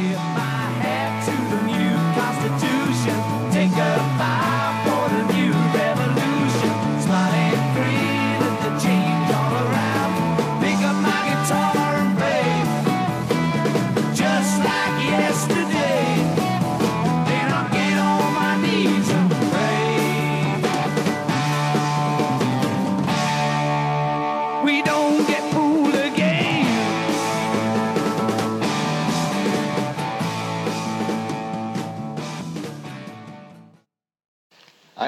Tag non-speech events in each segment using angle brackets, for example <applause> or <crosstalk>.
here.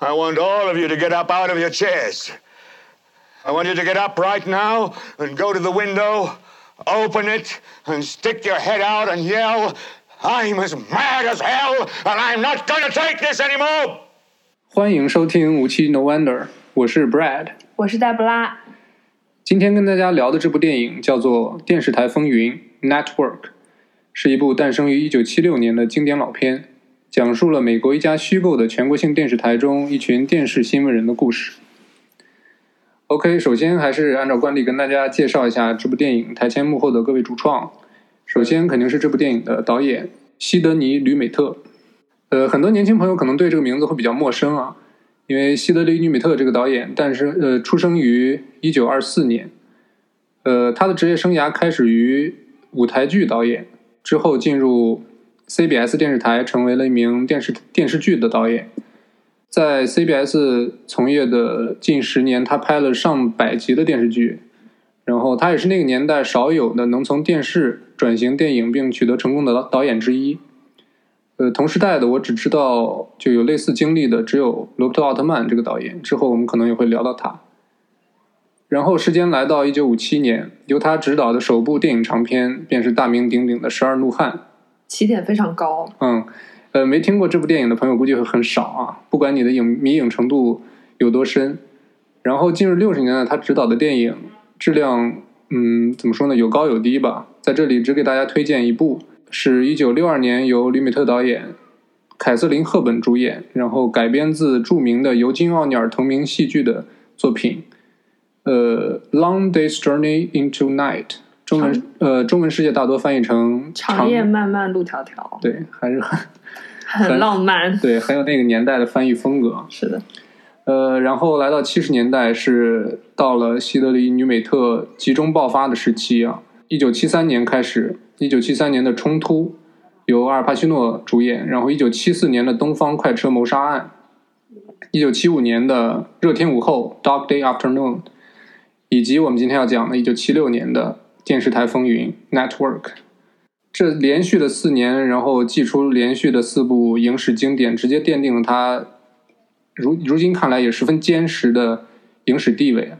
I want all of you to get up out of your chairs. I want you to get up right now and go to the window, open it, and stick your head out and yell, I'm as mad as hell, and I'm not going to take this anymore! 欢迎收听无期 No Wonder，我是 Brad。我是黛布拉。今天跟大家聊的这部电影叫做《电视台风云》（Network），是一部诞生于1976年的经典老片， 讲述了美国一家虚构的全国性电视台中一群电视新闻人的故事。OK，首先还是按照惯例跟大家介绍一下这部电影台前幕后的各位主创。首先肯定是这部电影的导演西德尼·吕美特。呃，很多年轻朋友可能对这个名字会比较陌生啊，因为西德尼·吕美特这个导演诞生呃出生于1924年，呃，他的职业生涯开始于舞台剧导演，之后进入 CBS 电视台，成为了一名电视电视剧的导演。在 CBS 从业的近十年，他拍了上百集的电视剧，然后他也是那个年代少有的能从电视转型电影并取得成功的导演之一。呃，同时代的我只知道就有类似经历的只有罗伯特奥特曼这个导演，之后我们可能也会聊到他。然后时间来到一九五七年，由他执导的首部电影长片便是大名鼎鼎的《十二怒汉》。起点非常高，嗯，呃，没听过这部电影的朋友估计会很少啊，不管你的影迷影程度有多深。然后进入六十年代，他执导的电影质量，嗯，怎么说呢，有高有低吧。在这里只给大家推荐一部，是一九六二年由吕美特导演、凯瑟琳·赫本主演，然后改编自著名的尤金·奥尼尔同名戏剧的作品，呃，《Long Day's Journey into Night》，中文呃中文世界大多翻译成长夜漫漫路迢迢，对，还是很 <laughs> 很浪漫。对，很有那个年代的翻译风格。是的，呃，然后来到七十年代，是到了希德里·女美特集中爆发的时期啊。一九七三年开始，一九七三年的《冲突》由阿尔帕西诺主演，然后一九七四年的《东方快车谋杀案》，一九七五年的《热天午后》（Dog Day Afternoon），以及我们今天要讲的一九七六年的《电视台风云》（Network）。这连续的四年，然后祭出连续的四部影史经典，直接奠定了他如如今看来也十分坚实的影史地位。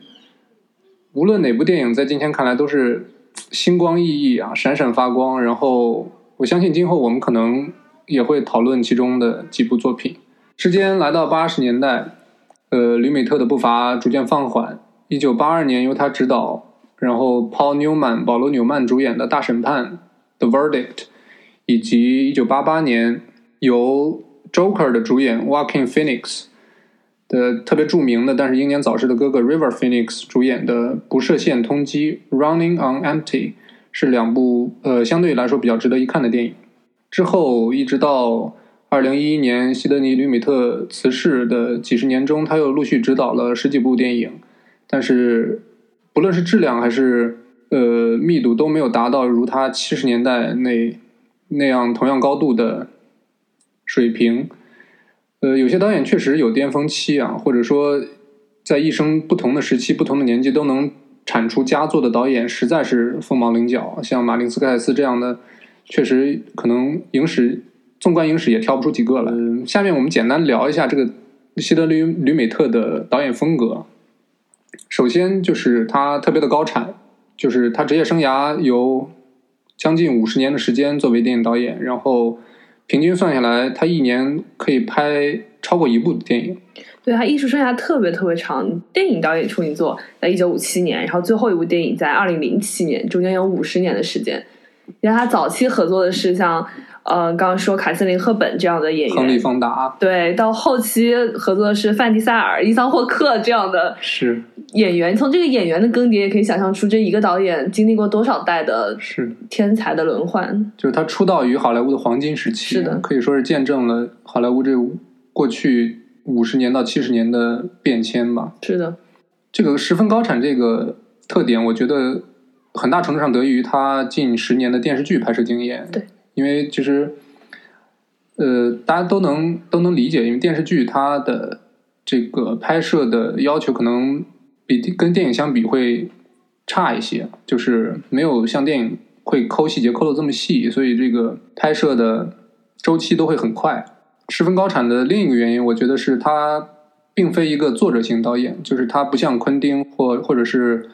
无论哪部电影，在今天看来都是星光熠熠啊，闪闪发光。然后我相信今后我们可能也会讨论其中的几部作品。时间来到八十年代，呃，吕美特的步伐逐渐放缓。一九八二年，由他执导，然后 Paul Newman 保罗纽曼主演的《大审判》The Verdict，以及一九八八年由 Joker 的主演 Walking Phoenix 的特别著名的，但是英年早逝的哥哥 River Phoenix 主演的《不设限通缉》（Running on Empty） 是两部呃相对来说比较值得一看的电影。之后一直到二零一一年西德尼·吕美特辞世的几十年中，他又陆续执导了十几部电影，但是不论是质量还是呃密度都没有达到如他七十年代那那样同样高度的水平。呃，有些导演确实有巅峰期啊，或者说在一生不同的时期、不同的年纪都能产出佳作的导演，实在是凤毛麟角。像马丁斯盖斯这样的，确实可能影史纵观影史也挑不出几个来。嗯下面我们简单聊一下这个希德吕吕美特的导演风格。首先就是他特别的高产，就是他职业生涯有将近五十年的时间作为电影导演，然后平均算下来，他一年可以拍超过一部电影。对他艺术生涯特别特别长，电影导演处女作在一九五七年，然后最后一部电影在二零零七年，中间有五十年的时间。然后他早期合作的是像呃刚刚说凯瑟琳·赫本这样的演员亨利·员，方达对，到后期合作的是范迪塞尔、伊桑霍克这样的是演员。从这个演员的更迭，也可以想象出这一个导演经历过多少代的是，天才的轮换。就是他出道于好莱坞的黄金时期，是的可以说是见证了好莱坞这过去五十年到七十年的变迁吧。是的，这个十分高产这个特点，我觉得很大程度上得益于他近十年的电视剧拍摄经验。对，因为其实，呃，大家都能都能理解，因为电视剧它的这个拍摄的要求可能比跟电影相比会差一些，就是没有像电影会抠细节抠的这么细，所以这个拍摄的周期都会很快。十分高产的另一个原因，我觉得是他并非一个作者型导演，就是他不像昆汀或或者是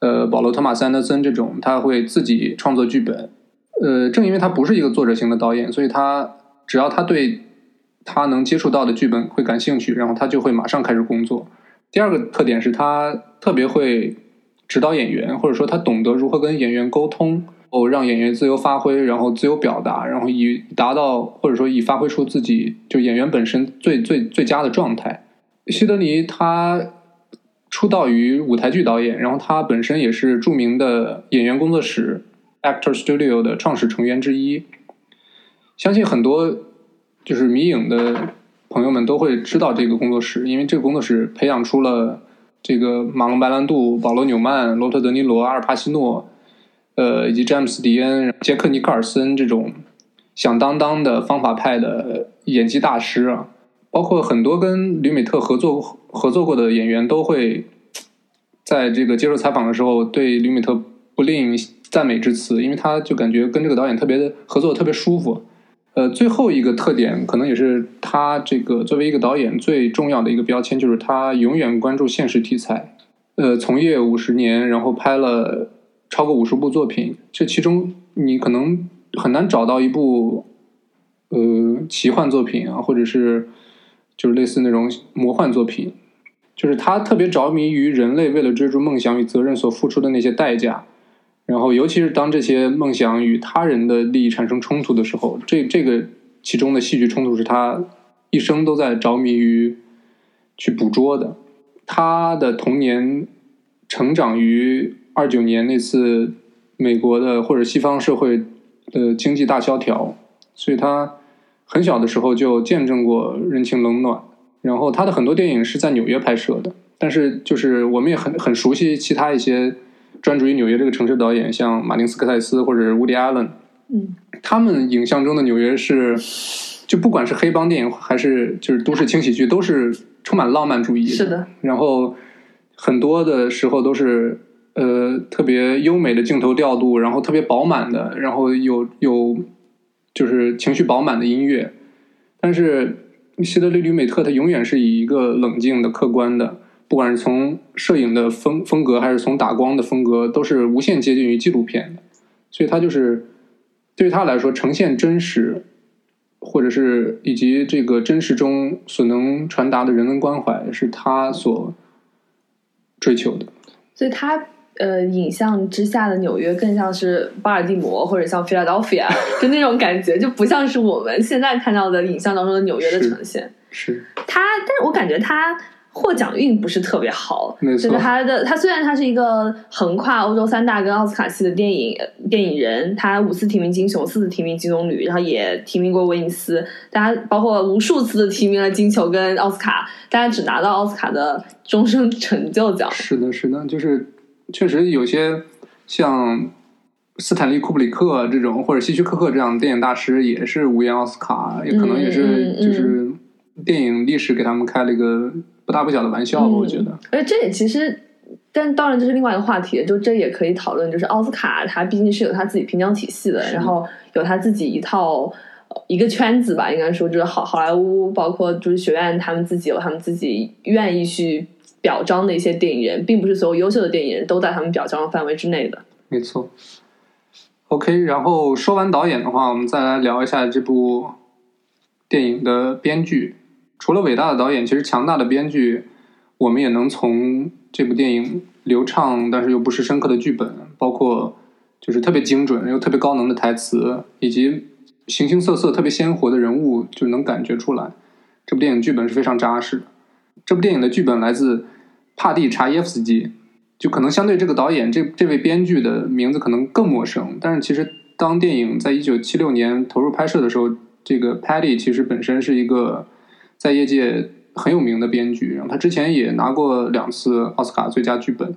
呃保罗·托马斯·安德森这种，他会自己创作剧本。呃，正因为他不是一个作者型的导演，所以他只要他对他能接触到的剧本会感兴趣，然后他就会马上开始工作。第二个特点是他特别会指导演员，或者说他懂得如何跟演员沟通，哦，让演员自由发挥，然后自由表达，然后以达到或者说以发挥出自己就演员本身最最最佳的状态。希德尼他出道于舞台剧导演，然后他本身也是著名的演员工作室 Actor Studio 的创始成员之一。相信很多就是迷影的朋友们都会知道这个工作室，因为这个工作室培养出了这个马龙·白兰度、保罗·纽曼、罗伯特·德尼罗、阿尔·帕西诺，呃，以及詹姆斯·迪恩、杰克·尼克尔森这种响当当的方法派的演技大师啊，包括很多跟吕美特合作合作过的演员都会在这个接受采访的时候对吕美特不吝赞美之词，因为他就感觉跟这个导演特别的合作特别舒服。呃，最后一个特点可能也是他这个作为一个导演最重要的一个标签，就是他永远关注现实题材。呃，从业五十年，然后拍了超过五十部作品，这其中你可能很难找到一部呃奇幻作品啊，或者是就是类似那种魔幻作品，就是他特别着迷于人类为了追逐梦想与责任所付出的那些代价。然后，尤其是当这些梦想与他人的利益产生冲突的时候，这这个其中的戏剧冲突是他一生都在着迷于去捕捉的。他的童年成长于二九年那次美国的或者西方社会的经济大萧条，所以他很小的时候就见证过人情冷暖。然后他的很多电影是在纽约拍摄的，但是就是我们也很很熟悉其他一些。专注于纽约这个城市的导演，像马丁斯科塞斯或者是 Woody Allen，嗯，他们影像中的纽约是，就不管是黑帮电影还是就是都市轻喜剧，都是充满浪漫主义是的，然后很多的时候都是呃特别优美的镜头调度，然后特别饱满的，然后有有就是情绪饱满的音乐，但是希德利吕美特他永远是以一个冷静的、客观的。不管是从摄影的风风格，还是从打光的风格，都是无限接近于纪录片的。所以，他就是对于他来说，呈现真实，或者是以及这个真实中所能传达的人文关怀，是他所追求的。所以他呃，影像之下的纽约更像是巴尔的摩或者像 Philadelphia，<laughs> 就那种感觉，就不像是我们现在看到的影像当中的纽约的呈现。是他他，但是我感觉他获奖运不是特别好。没错就是他的他虽然他是一个横跨欧洲三大跟奥斯卡系的电影电影人，他五次提名金熊，四次提名金棕榈，然后也提名过威尼斯，大家包括无数次的提名了金球跟奥斯卡，大家只拿到奥斯卡的终身成就奖。是的，是的，就是确实有些像斯坦利·库布里克这种，或者希区柯克这样的电影大师，也是无缘奥斯卡，也可能也是就是电影历史给他们开了一个不大不小的玩笑吧，我觉得。而且这也其实，但当然这是另外一个话题，就这也可以讨论，就是奥斯卡它毕竟是有它自己评奖体系的，然后有它自己一套呃一个圈子吧，应该说就是好好莱坞，包括就是学院他们自己有他们自己愿意去表彰的一些电影人，并不是所有优秀的电影人都在他们表彰的范围之内的。没错。OK，然后说完导演的话，我们再来聊一下这部电影的编剧。除了伟大的导演，其实强大的编剧，我们也能从这部电影流畅但是又不失深刻的剧本，包括就是特别精准又特别高能的台词，以及形形色色特别鲜活的人物，就能感觉出来，这部电影剧本是非常扎实的。这部电影的剧本来自帕蒂查耶夫斯基，就可能相对这个导演这这位编剧的名字可能更陌生，但是其实当电影在一九七六年投入拍摄的时候，这个 Patty 其实本身是一个在业界很有名的编剧，然后他之前也拿过两次奥斯卡最佳剧本，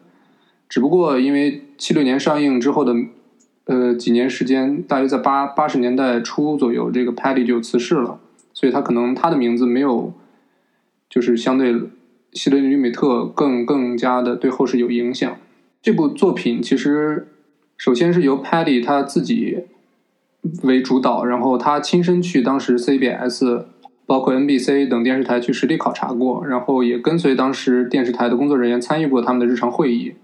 只不过因为七六年上映之后的呃几年时间，大约在八八十年代初左右，这个 Patty 就辞世了，所以他可能他的名字没有就是相对希德尼·吕美特更更加的对后世有影响。这部作品其实首先是由 Patty 他自己为主导，然后他亲身去当时 CBS、包括 NBC 等电视台去实地考察过，然后也跟随当时电视台的工作人员参与过他们的日常会议。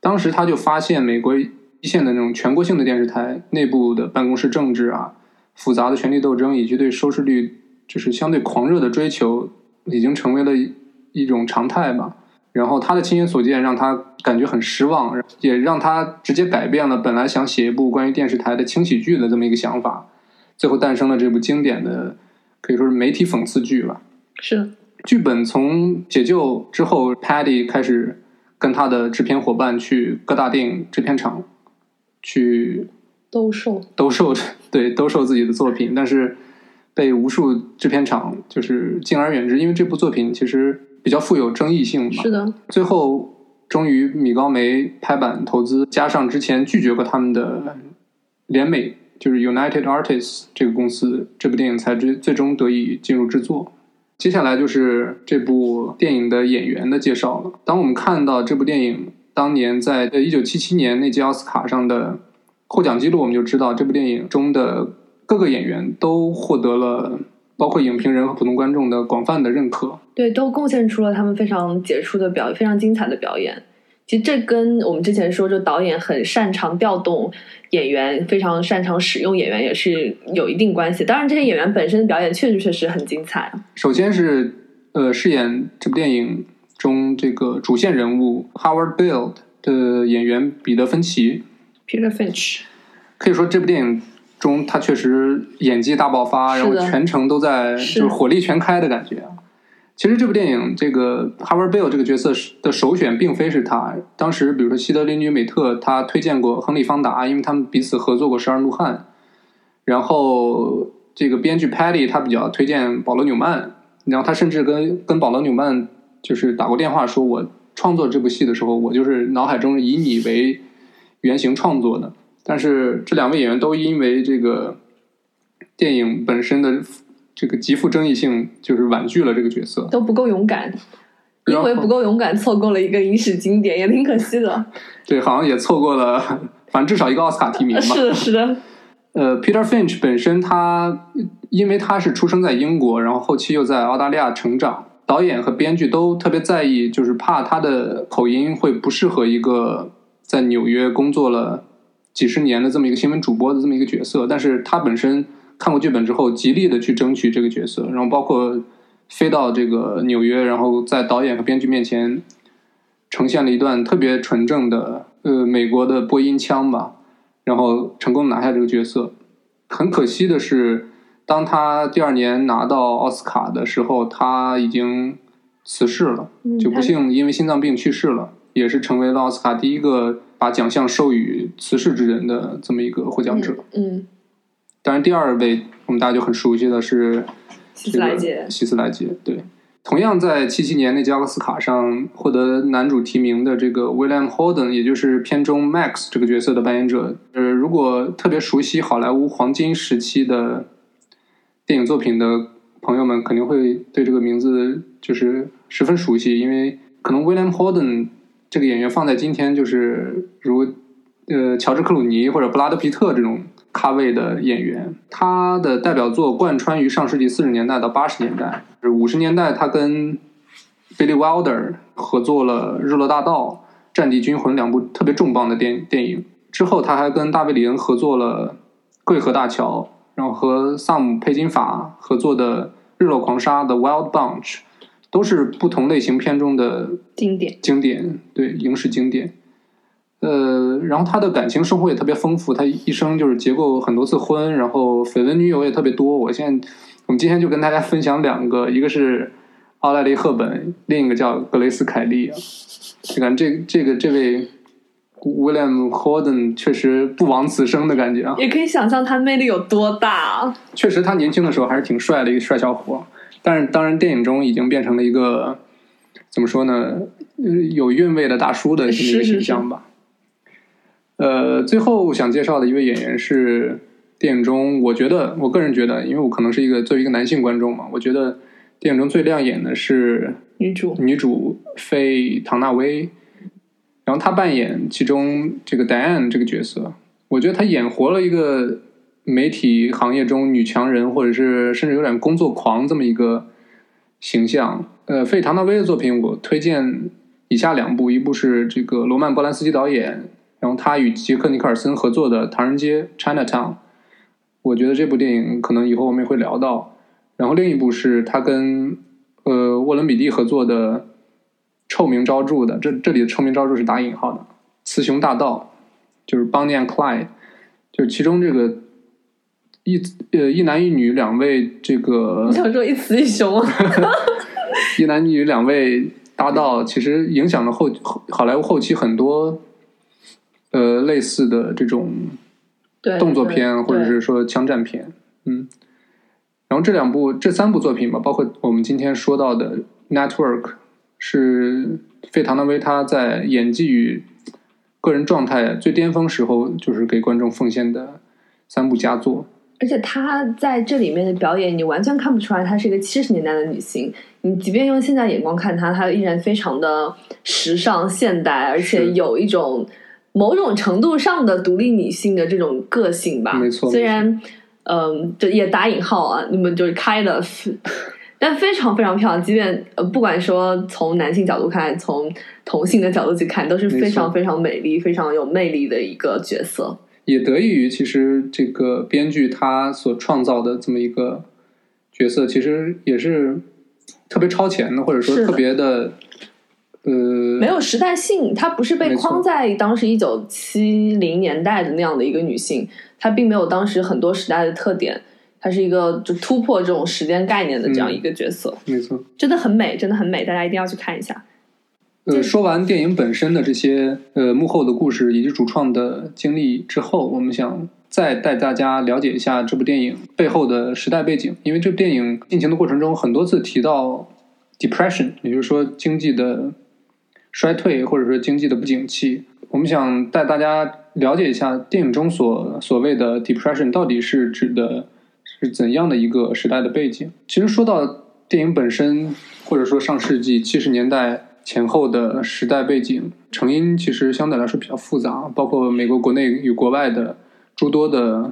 当时他就发现美国一线的那种全国性的电视台内部的办公室政治啊、复杂的权力斗争以及对收视率就是相对狂热的追求，已经成为了一种常态吧。然后他的亲眼所见让他感觉很失望，也让他直接改变了本来想写一部关于电视台的轻喜剧的这么一个想法，最后诞生了这部经典的可以说是媒体讽刺剧吧。是，剧本从解救之后，Paddy 开始跟他的制片伙伴去各大电影制片厂去兜售。兜售，<laughs> 对兜售自己的作品，但是被无数制片厂就是敬而远之，因为这部作品其实比较富有争议性嘛。是的，最后终于米高梅拍板投资，加上之前拒绝过他们的联美，就是 United Artists 这个公司，这部电影才最最终得以进入制作。接下来就是这部电影的演员的介绍了。当我们看到这部电影当年在呃一九七七年那届奥斯卡上的获奖记录，我们就知道这部电影中的各个演员都获得了包括影评人和普通观众的广泛的认可。对，都贡献出了他们非常杰出的表，非常精彩的表演。其实这跟我们之前说，就导演很擅长调动演员，非常擅长使用演员，也是有一定关系。当然，这些演员本身的表演确实确实很精彩啊。首先是呃，饰演这部电影中这个主线人物 Howard Bild 的演员彼得芬奇，Peter Finch，可以说这部电影中他确实演技大爆发，然后全程都在就是火力全开的感觉啊。其实这部电影这个 Howard Bill 这个角色的首选并非是他，当时比如说希德林女美特他推荐过亨利方达，因为他们彼此合作过《十二怒汉》，然后这个编剧 Patty 他比较推荐保罗纽曼，然后他甚至跟跟保罗纽曼就是打过电话说，我创作这部戏的时候，我就是脑海中以你为原型创作的。但是这两位演员都因为这个电影本身的这个极富争议性，就是婉拒了这个角色。都不够勇敢，因为不够勇敢，错过了一个影史经典，也挺可惜的。<laughs> 对，好像也错过了，反正至少一个奥斯卡提名吧。<laughs> 是的，是的，呃，Peter Finch 本身他因为他是出生在英国，然后后期又在澳大利亚成长，导演和编剧都特别在意，就是怕他的口音会不适合一个在纽约工作了几十年的这么一个新闻主播的这么一个角色。但是他本身看过剧本之后，极力的去争取这个角色，然后包括飞到这个纽约，然后在导演和编剧面前呈现了一段特别纯正的呃美国的播音腔吧。然后成功拿下这个角色。很可惜的是，当他第二年拿到奥斯卡的时候，他已经辞世了，嗯就不幸因为心脏病去世了，也是成为了奥斯卡第一个把奖项授予辞世之人的这么一个获奖者。嗯，当然，第二位我们大家就很熟悉的是希斯莱杰这个希斯莱杰，对。同样在七七年那届奥斯卡上获得男主提名的这个 William Holden，也就是片中 Max 这个角色的扮演者，呃，如果特别熟悉好莱坞黄金时期的电影作品的朋友们，肯定会对这个名字就是十分熟悉，因为可能 William Holden 这个演员放在今天就是如呃乔治克鲁尼或者布拉德皮特这种咖位的演员，他的代表作贯穿于上世纪四十年代到八十年代。五十年代，他跟 Billy Wilder 合作了《日落大道》《战地军魂》两部特别重磅的电电影。之后，他还跟大卫·里恩合作了《桂河大桥》，然后和萨姆·佩金法合作的《日落狂沙》的《Wild Bunch》，都是不同类型片中的经典。经典，对影视经典。呃，然后他的感情生活也特别丰富，他一生就是结过很多次婚，然后绯闻女友也特别多。我现在，我们今天就跟大家分享两个，一个是奥黛丽·赫本，另一个叫格雷斯·凯利啊。你看这这个这位 William Holden 确实不枉此生的感觉啊。也可以想象他魅力有多大啊！确实，他年轻的时候还是挺帅的一个帅小伙，但是当然电影中已经变成了一个怎么说呢，呃有韵味的大叔的这么一个形象吧。呃，最后想介绍的一位演员是电影中，我觉得我个人觉得，因为我可能是一个作为一个男性观众嘛，我觉得电影中最亮眼的是女主女主费唐纳威，然后她扮演其中这个 Diane 这个角色，我觉得她演活了一个媒体行业中女强人，或者是甚至有点工作狂这么一个形象。呃，费唐纳威的作品我推荐以下两部，一部是这个罗曼·波兰斯基导演，然后他与杰克·尼克尔森合作的《唐人街 Chinatown》，我觉得这部电影可能以后我们也会聊到。然后另一部是他跟呃沃伦·比利合作的《臭名昭著的》，这这里的臭名昭著是打引号的，《雌雄大盗》，就是 Bonnie and Clyde，就是其中这个一呃一男一女两位这个你想说一雌一雄啊？<laughs> 一男一女两位搭档，其实影响了后后好莱坞后期很多呃类似的这种对，动作片或者是说枪战片，嗯。然后这两部这三部作品吧，包括我们今天说到的《Network》，是费唐纳威他在演技与个人状态最巅峰时候，就是给观众奉献的三部佳作。而且她在这里面的表演，你完全看不出来她是一个七十年代的女性。你即便用现在眼光看她，她依然非常的时尚现代，而且有一种某种程度上的独立女性的这种个性吧。没错虽然嗯，就也打引号啊，你们就是 kind of。<laughs> 但非常非常漂亮，即便呃，不管说从男性角度看，从同性的角度去看，都是非常非常美丽、非常有魅力的一个角色。也得益于其实这个编剧他所创造的这么一个角色，其实也是特别超前的，或者说特别的，呃，没有时代性，她不是被框在当时一九七零年代的那样的一个女性，她并没有当时很多时代的特点，她是一个就突破这种时间概念的这样一个角色，没错。真的很美，真的很美，大家一定要去看一下。呃，说完电影本身的这些呃幕后的故事以及主创的经历之后，我们想再带大家了解一下这部电影背后的时代背景，因为这部电影进行的过程中很多次提到 depression，也就是说经济的衰退或者说经济的不景气。我们想带大家了解一下电影中所所谓的 depression 到底是指的是怎样的一个时代的背景。其实说到电影本身，或者说上世纪七十年代前后的时代背景，成因其实相对来说比较复杂，包括美国国内与国外的诸多的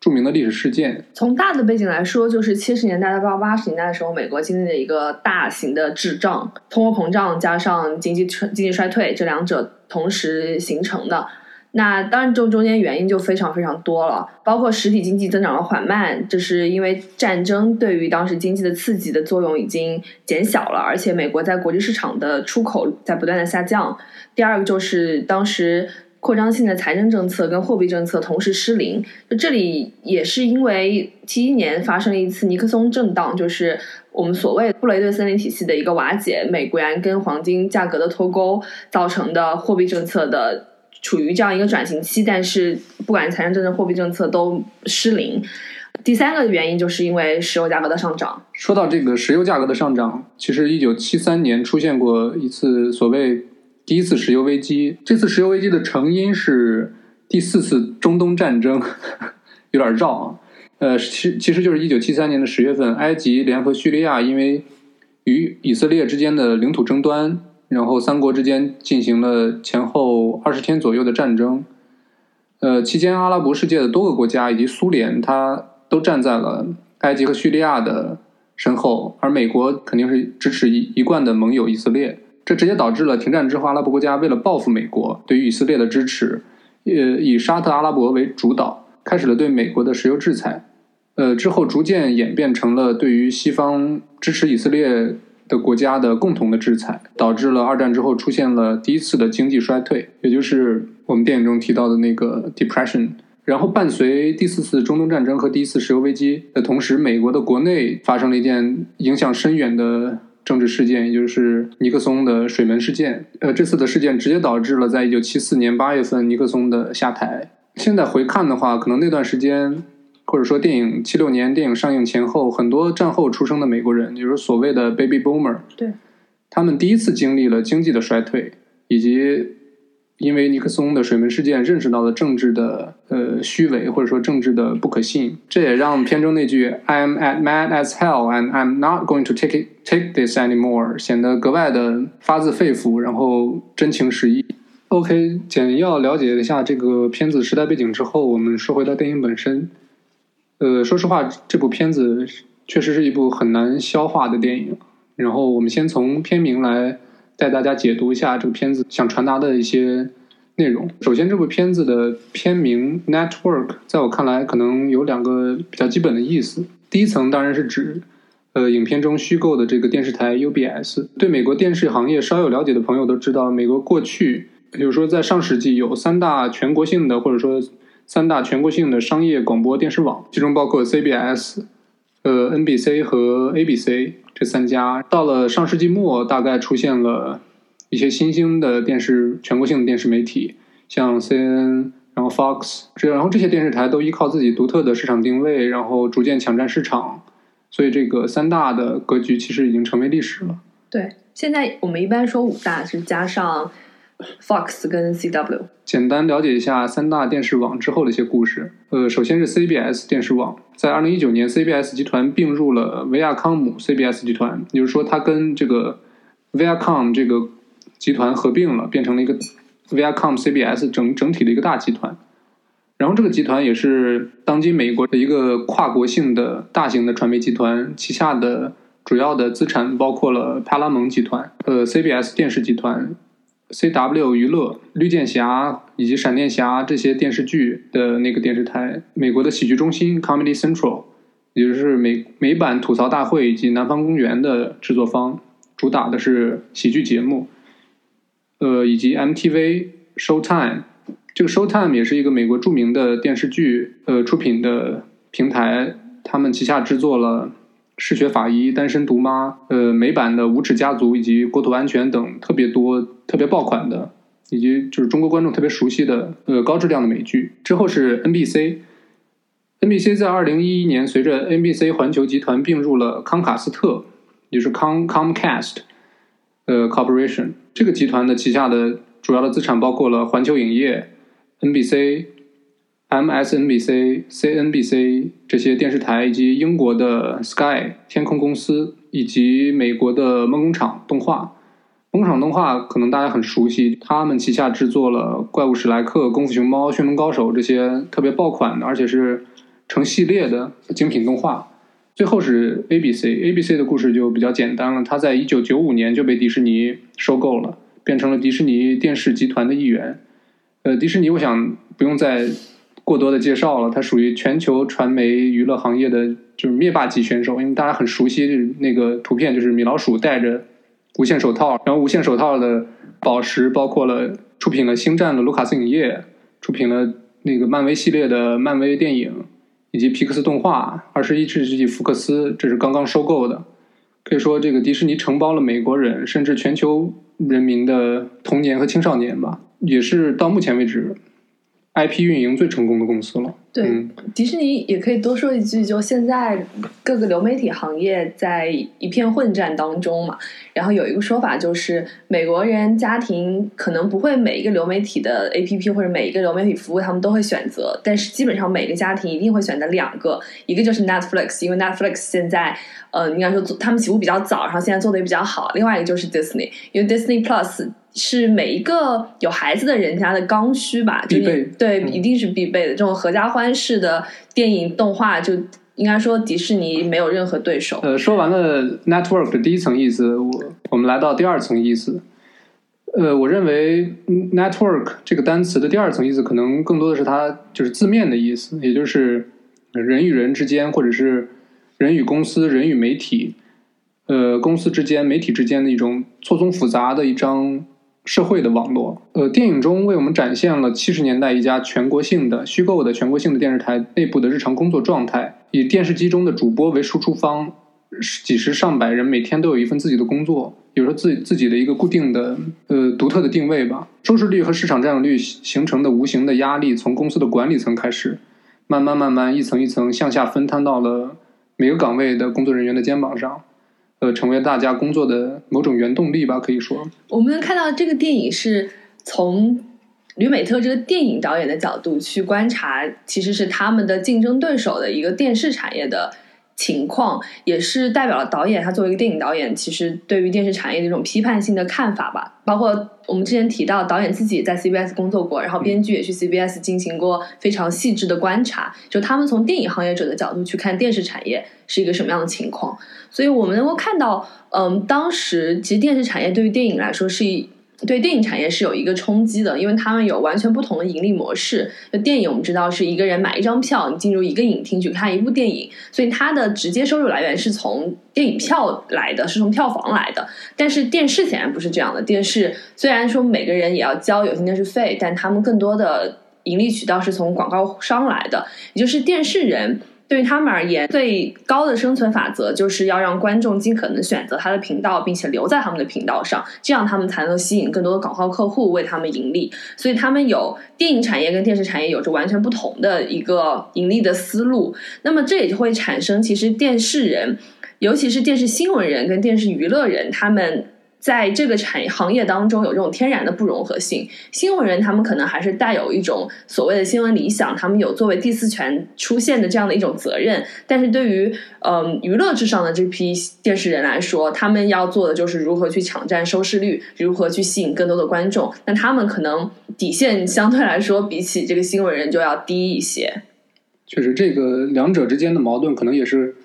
著名的历史事件。从大的背景来说，就是七十年代到八十年代的时候，美国经历了一个大型的滞胀，通货膨胀加上经济经济衰退，这两者同时形成的。那当然，这中间原因就非常非常多了，包括实体经济增长的缓慢，这是因为战争对于当时经济的刺激的作用已经减小了，而且美国在国际市场的出口在不断的下降。第二个就是当时扩张性的财政政策跟货币政策同时失灵。就这里也是因为七一年发生了一次尼克松震荡，就是我们所谓布雷顿森林体系的一个瓦解，美元跟黄金价格的脱钩造成的货币政策的处于这样一个转型期，但是不管财政政策、货币政策都失灵。第三个原因就是因为石油价格的上涨。说到这个石油价格的上涨，其实一九七三年出现过一次所谓第一次石油危机。这次石油危机的成因是第四次中东战争，<laughs> 有点绕啊。呃，其其实就是一九七三年的十月份，埃及联合叙利亚因为与以色列之间的领土争端，然后三国之间进行了前后二十天左右的战争。呃，期间阿拉伯世界的多个国家以及苏联，它都站在了埃及和叙利亚的身后，而美国肯定是支持一一贯的盟友以色列。这直接导致了停战之后，阿拉伯国家为了报复美国对于以色列的支持，呃，以沙特阿拉伯为主导，开始了对美国的石油制裁。呃，之后逐渐演变成了对于西方支持以色列的国家的共同的制裁，导致了二战之后出现了第一次的经济衰退，也就是我们电影中提到的那个 depression。然后伴随第四次中东战争和第一次石油危机的同时，美国的国内发生了一件影响深远的政治事件，也就是尼克松的水门事件。呃，这次的事件直接导致了在一九七四年八月份尼克松的下台。现在回看的话，可能那段时间，或者说电影七六年电影上映前后，很多战后出生的美国人，也就是所谓的 baby boomer，对，他们第一次经历了经济的衰退，以及因为尼克松的水门事件认识到了政治的呃虚伪，或者说政治的不可信。这也让片中那句 "I'm at mad as hell and I'm not going to take it take this anymore" 显得格外的发自肺腑，然后真情实意。OK，简要了解一下这个片子时代背景之后，我们说回到电影本身。呃，说实话，这部片子确实是一部很难消化的电影。然后我们先从片名来带大家解读一下这个片子想传达的一些内容。首先，这部片子的片名 “Network” 在我看来可能有两个比较基本的意思。第一层当然是指，呃，影片中虚构的这个电视台 UBS。对美国电视行业稍有了解的朋友都知道，美国过去，比如说在上世纪有三大全国性的或者说三大全国性的商业广播电视网，其中包括 CBS、呃 NBC 和 ABC 这三家。到了上世纪末，大概出现了一些新兴的电视全国性的电视媒体，像 CNN，然后 Fox，这然后这些电视台都依靠自己独特的市场定位，然后逐渐抢占市场。所以这个三大的格局其实已经成为历史了。对，现在我们一般说五大是加上 Fox 跟 CW。简单了解一下三大电视网之后的一些故事。呃，首先是 CBS 电视网，在二零一九年，CBS 集团并入了维亚康姆 CBS 集团，也就是说，它跟这个 Viacom 这个集团合并了，变成了一个 Viacom CBS 整整体的一个大集团。然后这个集团也是当今美国的一个跨国性的大型的传媒集团，旗下的主要的资产包括了派拉蒙集团、呃 CBS 电视集团、CW 娱乐、绿箭侠以及闪电侠这些电视剧的那个电视台，美国的喜剧中心 Comedy Central，也就是美美版吐槽大会以及南方公园的制作方，主打的是喜剧节目，呃以及 MTV、Showtime。这个 Showtime 也是一个美国著名的电视剧呃出品的平台，他们旗下制作了《嗜血法医》《单身毒妈》呃美版的《无耻家族》以及《国土安全》等特别多、特别爆款的，以及就是中国观众特别熟悉的呃高质量的美剧。之后是 NBC，NBC 在二零一一年随着 NBC 环球集团并入了康卡斯特，也就是康 Comcast 呃 Corporation 这个集团的旗下的主要的资产包括了环球影业。NBC、MSNBC、CNBC 这些电视台，以及英国的 Sky 天空公司，以及美国的梦工厂动画。梦工厂动画可能大家很熟悉，他们旗下制作了《怪物史莱克》《功夫熊猫》《驯龙高手》这些特别爆款的，而且是成系列的精品动画。最后是 ABC，ABC 的故事就比较简单了，它在一九九五年就被迪士尼收购了，变成了迪士尼电视集团的一员。呃，迪士尼，我想不用再过多的介绍了，它属于全球传媒娱乐行业的就是灭霸级选手，因为大家很熟悉那个图片，就是米老鼠戴着无线手套，然后无线手套的宝石包括了出品了《星战》的卢卡斯影业，出品了那个漫威系列的漫威电影，以及皮克斯动画。二十一世纪福克斯，这是刚刚收购的。可以说，这个迪士尼承包了美国人甚至全球人民的童年和青少年吧，也是到目前为止 IP 运营最成功的公司了。对，嗯迪士尼也可以多说一句，就现在各个流媒体行业在一片混战当中嘛。然后有一个说法就是，美国人家庭可能不会每一个流媒体的 APP 或者每一个流媒体服务他们都会选择，但是基本上每个家庭一定会选择两个，一个就是 Netflix，因为 Netflix 现在呃应该说做他们起步比较早，然后现在做的也比较好。另外一个就是 Disney，因为 Disney Plus 是每一个有孩子的人家的刚需吧，就必备对，嗯一定是必备的。这种合家欢式的电影动画，就应该说迪士尼没有任何对手。呃，说完了 network 的第一层意思，我我们来到第二层意思。呃，我认为嗯 network 这个单词的第二层意思，可能更多的是它就是字面的意思，也就是人与人之间，或者是人与公司、人与媒体，呃，公司之间、媒体之间的一种错综复杂的一张社会的网络。呃，电影中为我们展现了七十年代一家全国性的虚构的全国性的电视台内部的日常工作状态，以电视机中的主播为输出方，几十上百人每天都有一份自己的工作，有着自自己的一个固定的呃独特的定位吧。收视率和市场占有率形成的无形的压力，从公司的管理层开始，慢慢慢慢一层一层向下分摊到了每个岗位的工作人员的肩膀上，呃，成为大家工作的某种原动力吧，可以说。我们能看到这个电影是从吕美特这个电影导演的角度去观察，其实是他们的竞争对手的一个电视产业的情况，也是代表了导演他作为一个电影导演，其实对于电视产业的一种批判性的看法吧。包括我们之前提到，导演自己在 CBS 工作过，然后编剧也去 CBS 进行过非常细致的观察，就他们从电影行业者的角度去看电视产业是一个什么样的情况。所以我们能够看到，嗯，当时其实电视产业对于电影来说是一对电影产业是有一个冲击的，因为他们有完全不同的盈利模式。就电影我们知道是一个人买一张票，你进入一个影厅去看一部电影，所以它的直接收入来源是从电影票来的，是从票房来的。但是电视显然不是这样的，电视虽然说每个人也要交有线电视费，但他们更多的盈利渠道是从广告商来的，也就是电视人。对于他们而言，最高的生存法则就是要让观众尽可能选择他的频道，并且留在他们的频道上，这样他们才能吸引更多的广告客户为他们盈利。所以，他们有电影产业跟电视产业有着完全不同的一个盈利的思路。那么，这也就会产生，其实电视人，尤其是电视新闻人跟电视娱乐人，他们。在这个产业行业当中有这种天然的不融合性，新闻人他们可能还是带有一种所谓的新闻理想，他们有作为第四权出现的这样的一种责任。但是对于嗯娱乐至上的这批电视人来说，他们要做的就是如何去抢占收视率，如何去吸引更多的观众。那他们可能底线相对来说比起这个新闻人就要低一些。确实，这个两者之间的矛盾，可能也是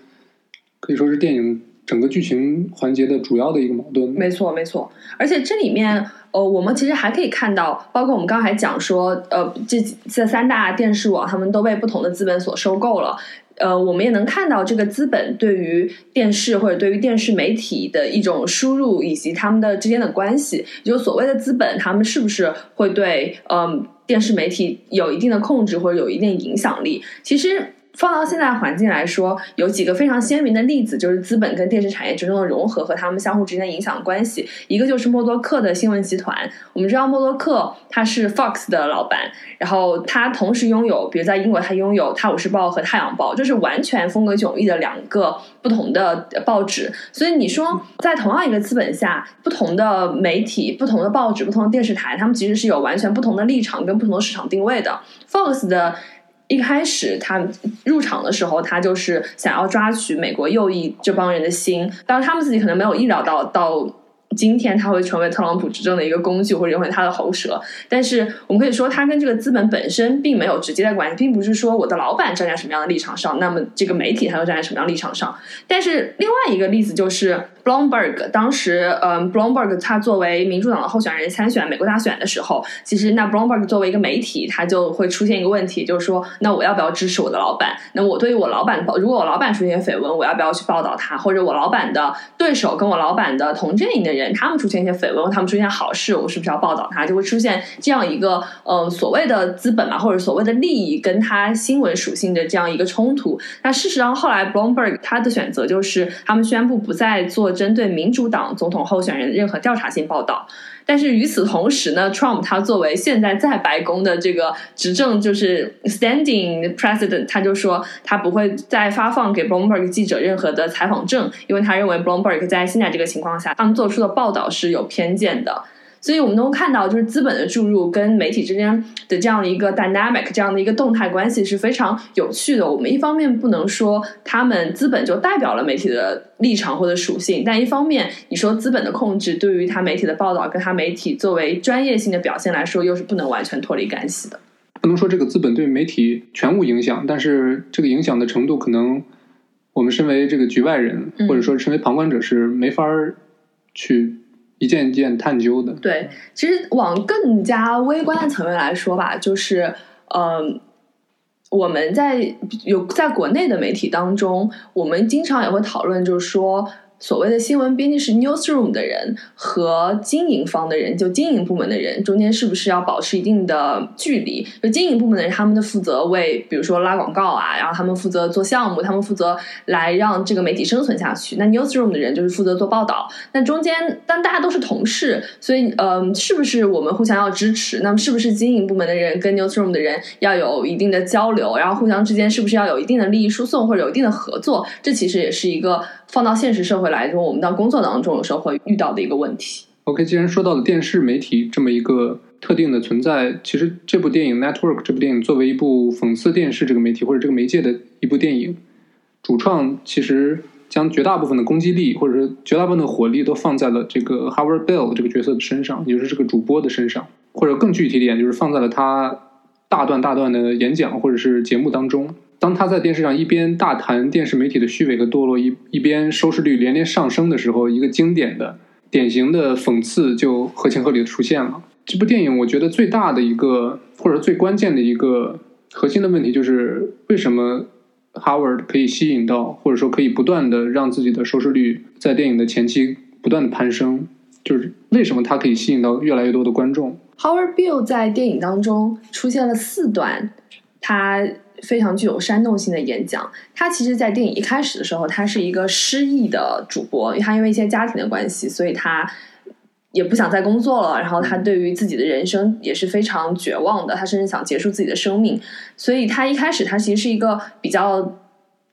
可以说是电影整个剧情环节的主要的一个矛盾。没错，没错。而且这里面，呃，我们其实还可以看到，包括我们刚才讲说，呃，这这三大电视网他们都被不同的资本所收购了。呃，我们也能看到这个资本对于电视或者对于电视媒体的一种输入，以及他们的之间的关系。也就所谓的资本，他们是不是会对嗯电视媒体有一定的控制或者有一定影响力？其实。放到现在环境来说，有几个非常鲜明的例子，就是资本跟电视产业之中的融合和他们相互之间的影响关系。一个就是默多克的新闻集团，我们知道默多克他是 Fox 的老板，然后他同时拥有，比如在英国他拥有《泰晤士报》和《太阳报》，这是完全风格迥异的两个不同的报纸。所以你说，在同样一个资本下，不同的媒体、不同的报纸、不同的电视台，他们其实是有完全不同的立场跟不同的市场定位的。Fox 的。一开始他入场的时候，他就是想要抓取美国右翼这帮人的心。当然，他们自己可能没有意料到，到今天他会成为特朗普执政的一个工具，或者成为他的喉舌。但是，我们可以说，他跟这个资本本身并没有直接的关系，并不是说我的老板站在什么样的立场上，那么这个媒体他就站在什么样的立场上。但是，另外一个例子就是。Bloomberg 当时，嗯，Bloomberg 他作为民主党的候选人参选美国大选的时候，其实那 Bloomberg 作为一个媒体，他就会出现一个问题，就是说，那我要不要支持我的老板？那我对于我老板，如果我老板出现绯闻，我要不要去报道他？或者我老板的对手跟我老板的同阵营的人，他们出现一些绯闻，他们出现好事，我是不是要报道他？就会出现这样一个，呃，所谓的资本嘛，或者所谓的利益跟他新闻属性的这样一个冲突。那事实上，后来 Bloomberg 他的选择就是，他们宣布不再做针对民主党总统候选人任何调查性报道。但是与此同时呢，Trump 他作为现在在白宫的这个执政就是 standing president，他就说他不会再发放给 Bloomberg 记者任何的采访证，因为他认为 Bloomberg 在现在这个情况下，他们做出的报道是有偏见的。所以我们能够看到，就是资本的注入跟媒体之间的这样的一个 dynamic，这样的一个动态关系是非常有趣的。我们一方面不能说他们资本就代表了媒体的立场或者属性，但一方面你说资本的控制对于他媒体的报道跟他媒体作为专业性的表现来说，又是不能完全脱离干系的。不能说这个资本对媒体全无影响，但是这个影响的程度可能我们身为这个局外人，嗯或者说身为旁观者是没法儿去一件一件探究的。对，其实往更加微观的层面来说吧，就是呃，我们在有在国内的媒体当中，我们经常也会讨论，就是说。所谓的新闻编辑室 newsroom 的人和经营方的人，就经营部门的人中间是不是要保持一定的距离？就经营部门的人，他们的负责为，比如说拉广告啊，然后他们负责做项目，他们负责来让这个媒体生存下去。那 newsroom 的人就是负责做报道。那中间，但大家都是同事，所以，嗯、是不是我们互相要支持？那么，是不是经营部门的人跟 newsroom 的人要有一定的交流，然后互相之间是不是要有一定的利益输送或者有一定的合作？这其实也是一个放到现实社会来说，我们到工作当中有时候会遇到的一个问题。OK，既然说到了电视媒体这么一个特定的存在，其实这部电影《Network》这部电影作为一部讽刺电视这个媒体或者这个媒介的一部电影，主创其实将绝大部分的攻击力或者是绝大部分的火力都放在了这个 Howard Bell 这个角色的身上，也就是这个主播的身上，或者更具体一点，就是放在了他大段大段的演讲或者是节目当中。当他在电视上一边大谈电视媒体的虚伪和堕落，一一边收视率连连上升的时候，一个经典的、典型的讽刺就合情合理的出现了。这部电影我觉得最大的一个，或者最关键的一个核心的问题，就是为什么 Howard 可以吸引到，或者说可以不断的让自己的收视率在电影的前期不断的攀升，就是为什么他可以吸引到越来越多的观众？Howard Bill 在电影当中出现了四段，他非常具有煽动性的演讲。他其实，在电影一开始的时候，他是一个失意的主播，他因为一些家庭的关系，所以他也不想再工作了。然后他对于自己的人生也是非常绝望的，他甚至想结束自己的生命。所以他一开始，他其实是一个比较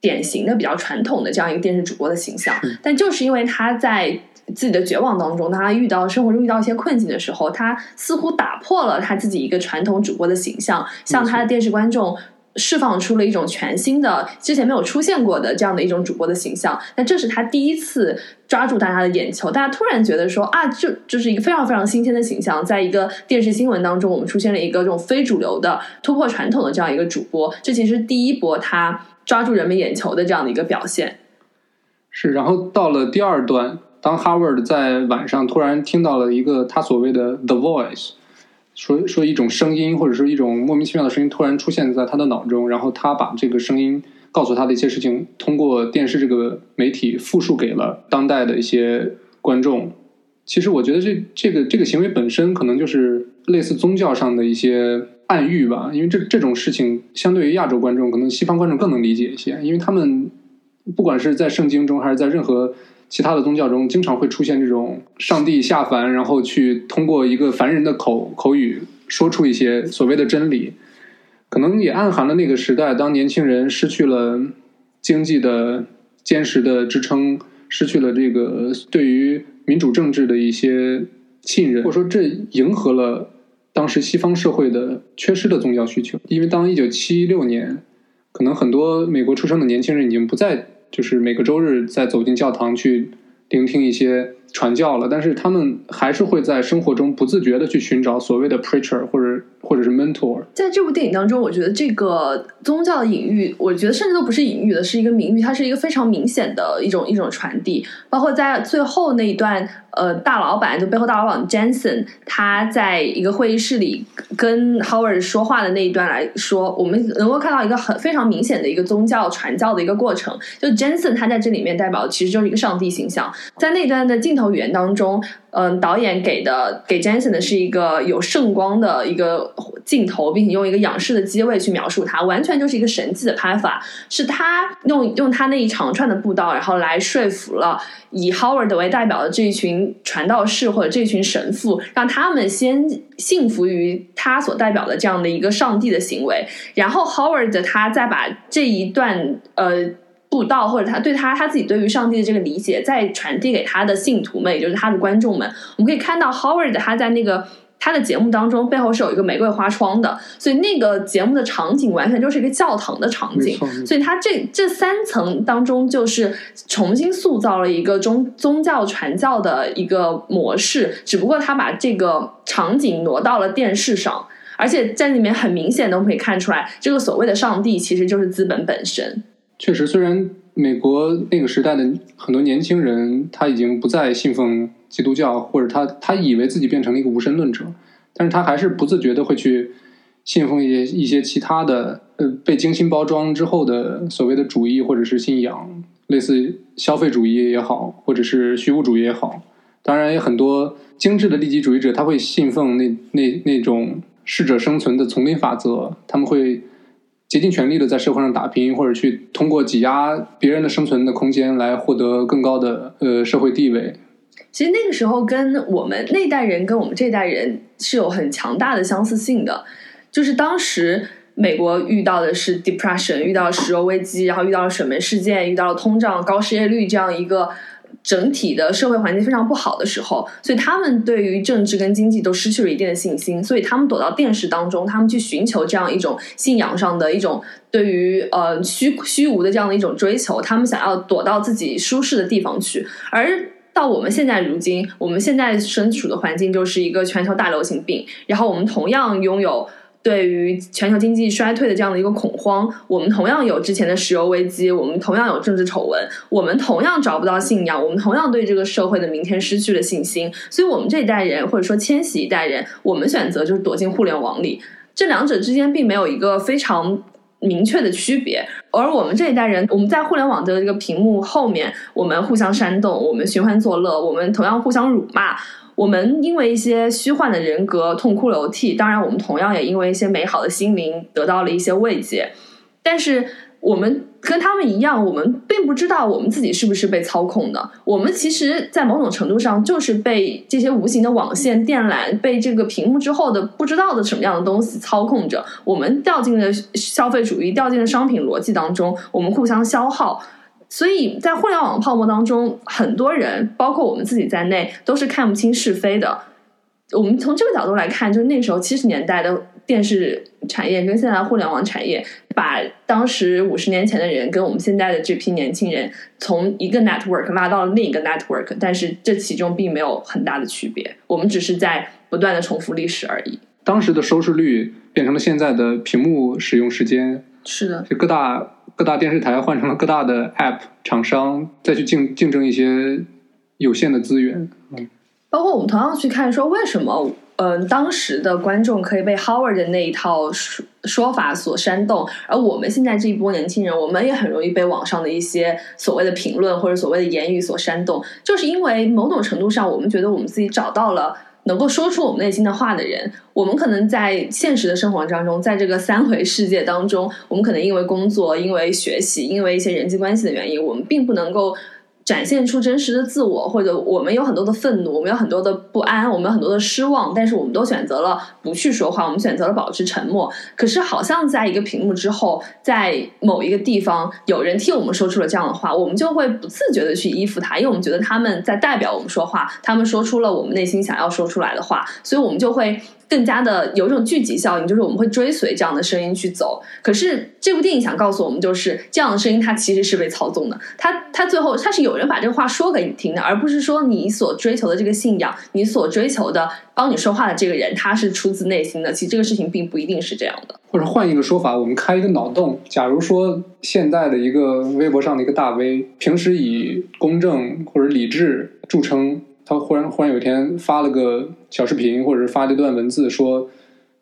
典型的、比较传统的这样一个电视主播的形象。但就是因为他在自己的绝望当中，当他遇到生活中遇到一些困境的时候，他似乎打破了他自己一个传统主播的形象，向他的电视观众。释放出了一种全新的、之前没有出现过的这样的一种主播的形象，那这是他第一次抓住大家的眼球，大家突然觉得说啊，就就是一个非常非常新鲜的形象，在一个电视新闻当中，我们出现了一个这种非主流的、突破传统的这样一个主播，这其实第一波他抓住人们眼球的这样的一个表现。是，然后到了第二段，当 Howard 在晚上突然听到了一个他所谓的 The Voice，说说一种声音或者说一种莫名其妙的声音突然出现在他的脑中，然后他把这个声音告诉他的一些事情，通过电视这个媒体复述给了当代的一些观众。其实我觉得这这个这个行为本身可能就是类似宗教上的一些暗喻吧，因为这这种事情相对于亚洲观众，可能西方观众更能理解一些，因为他们不管是在圣经中还是在任何其他的宗教中，经常会出现这种上帝下凡，然后去通过一个凡人的口口语说出一些所谓的真理，可能也暗含了那个时代，当年轻人失去了经济的坚实的支撑，失去了这个对于民主政治的一些信任，或者说这迎合了当时西方社会的缺失的宗教需求。因为当一九七六年，可能很多美国出生的年轻人已经不再就是每个周日再走进教堂去聆听一些传教了，但是他们还是会在生活中不自觉的去寻找所谓的 preacher 或者或者是 mentor。在这部电影当中，我觉得这个宗教的隐喻，我觉得甚至都不是隐喻的，是一个明喻，它是一个非常明显的一种一种传递。包括在最后那一段，呃，大老板就背后大老板 Jensen，他在一个会议室里跟 Howard 说话的那一段来说，我们能够看到一个很非常明显的一个宗教传教的一个过程。就 Jensen 他在这里面代表其实就是一个上帝形象，在那段的镜头语言当中，嗯、导演给的给 Jensen 的是一个有圣光的一个镜头，并且用一个仰视的机位去描述他，完全就是一个神迹的拍法，是他用用他那一长串的步道，然后来说服了以 Howard 为代表的这一群传道士或者这群神父，让他们先信服于他所代表的这样的一个上帝的行为，然后 Howard 他再把这一段呃。布道或者他对他他自己对于上帝的这个理解，再传递给他的信徒们，也就是他的观众们。我们可以看到 Howard 他在那个他的节目当中背后是有一个玫瑰花窗的，所以那个节目的场景完全就是一个教堂的场景。所以他这这三层当中，就是重新塑造了一个宗宗教传教的一个模式，只不过他把这个场景挪到了电视上。而且在里面很明显的，我们可以看出来，这个所谓的上帝其实就是资本本身。确实，虽然美国那个时代的很多年轻人他已经不再信奉基督教，或者他他以为自己变成了一个无神论者，但是他还是不自觉的会去信奉一些一些其他的呃被精心包装之后的所谓的主义或者是信仰，类似消费主义也好，或者是虚无主义也好。当然，也很多精致的利己主义者，他会信奉那那那种适者生存的丛林法则，他们会竭尽全力的在社会上打拼，或者去通过挤压别人的生存的空间来获得更高的呃社会地位。其实那个时候跟我们那代人跟我们这代人是有很强大的相似性的，就是当时美国遇到的是 depression，遇到石油危机，然后遇到了水门事件，遇到了通胀、高失业率这样一个整体的社会环境非常不好的时候，所以他们对于政治跟经济都失去了一定的信心，所以他们躲到电视当中，他们去寻求这样一种信仰上的一种对于呃虚虚无的这样的一种追求，他们想要躲到自己舒适的地方去，而到我们现在如今，我们现在身处的环境就是一个全球大流行病，然后我们同样拥有对于全球经济衰退的这样的一个恐慌，我们同样有之前的石油危机，我们同样有政治丑闻，我们同样找不到信仰，我们同样对这个社会的明天失去了信心，所以我们这一代人或者说千禧一代人，我们选择就是躲进互联网里，这两者之间并没有一个非常明确的区别。而我们这一代人，我们在互联网的这个屏幕后面，我们互相煽动，我们寻欢作乐，我们同样互相辱骂。我们因为一些虚幻的人格痛哭流涕，当然，我们同样也因为一些美好的心灵得到了一些慰藉。但是，我们跟他们一样，我们并不知道我们自己是不是被操控的。我们其实，在某种程度上，就是被这些无形的网线、电缆，被这个屏幕之后的不知道的什么样的东西操控着。我们掉进了消费主义，掉进了商品逻辑当中，我们互相消耗。所以在互联网泡沫当中，很多人，包括我们自己在内，都是看不清是非的。我们从这个角度来看，就是那时候七十年代的电视产业跟现在的互联网产业，把当时五十年前的人跟我们现在的这批年轻人，从一个 network 拉到了另一个 network，但是这其中并没有很大的区别，我们只是在不断的重复历史而已。当时的收视率变成了现在的屏幕使用时间，是的，就各大各大电视台换成了各大的 App 厂商，再去竞竞争一些有限的资源。嗯包括我们同样去看说，为什么嗯、呃当时的观众可以被 Howard 的那一套说说法所煽动，而我们现在这一波年轻人，我们也很容易被网上的一些所谓的评论或者所谓的言语所煽动，就是因为某种程度上，我们觉得我们自己找到了。能够说出我们内心的话的人，我们可能在现实的生活当中，在这个三维世界当中，我们可能因为工作、因为学习、因为一些人际关系的原因，我们并不能够展现出真实的自我，或者我们有很多的愤怒，我们有很多的不安，我们有很多的失望，但是我们都选择了不去说话，我们选择了保持沉默。可是，好像在一个屏幕之后，在某一个地方，有人替我们说出了这样的话，我们就会不自觉的去依附他，因为我们觉得他们在代表我们说话，他们说出了我们内心想要说出来的话，所以我们就会更加的有一种聚集效应，就是我们会追随这样的声音去走。可是这部电影想告诉我们，就是这样的声音它其实是被操纵的，它它最后它是有人把这个话说给你听的，而不是说你所追求的这个信仰，你所追求的帮你说话的这个人他是出自内心的。其实这个事情并不一定是这样的。或者换一个说法，我们开一个脑洞，假如说现代的一个微博上的一个大 V，平时以公正或者理智著称，他忽然忽然有一天发了个小视频，或者是发了一段文字，说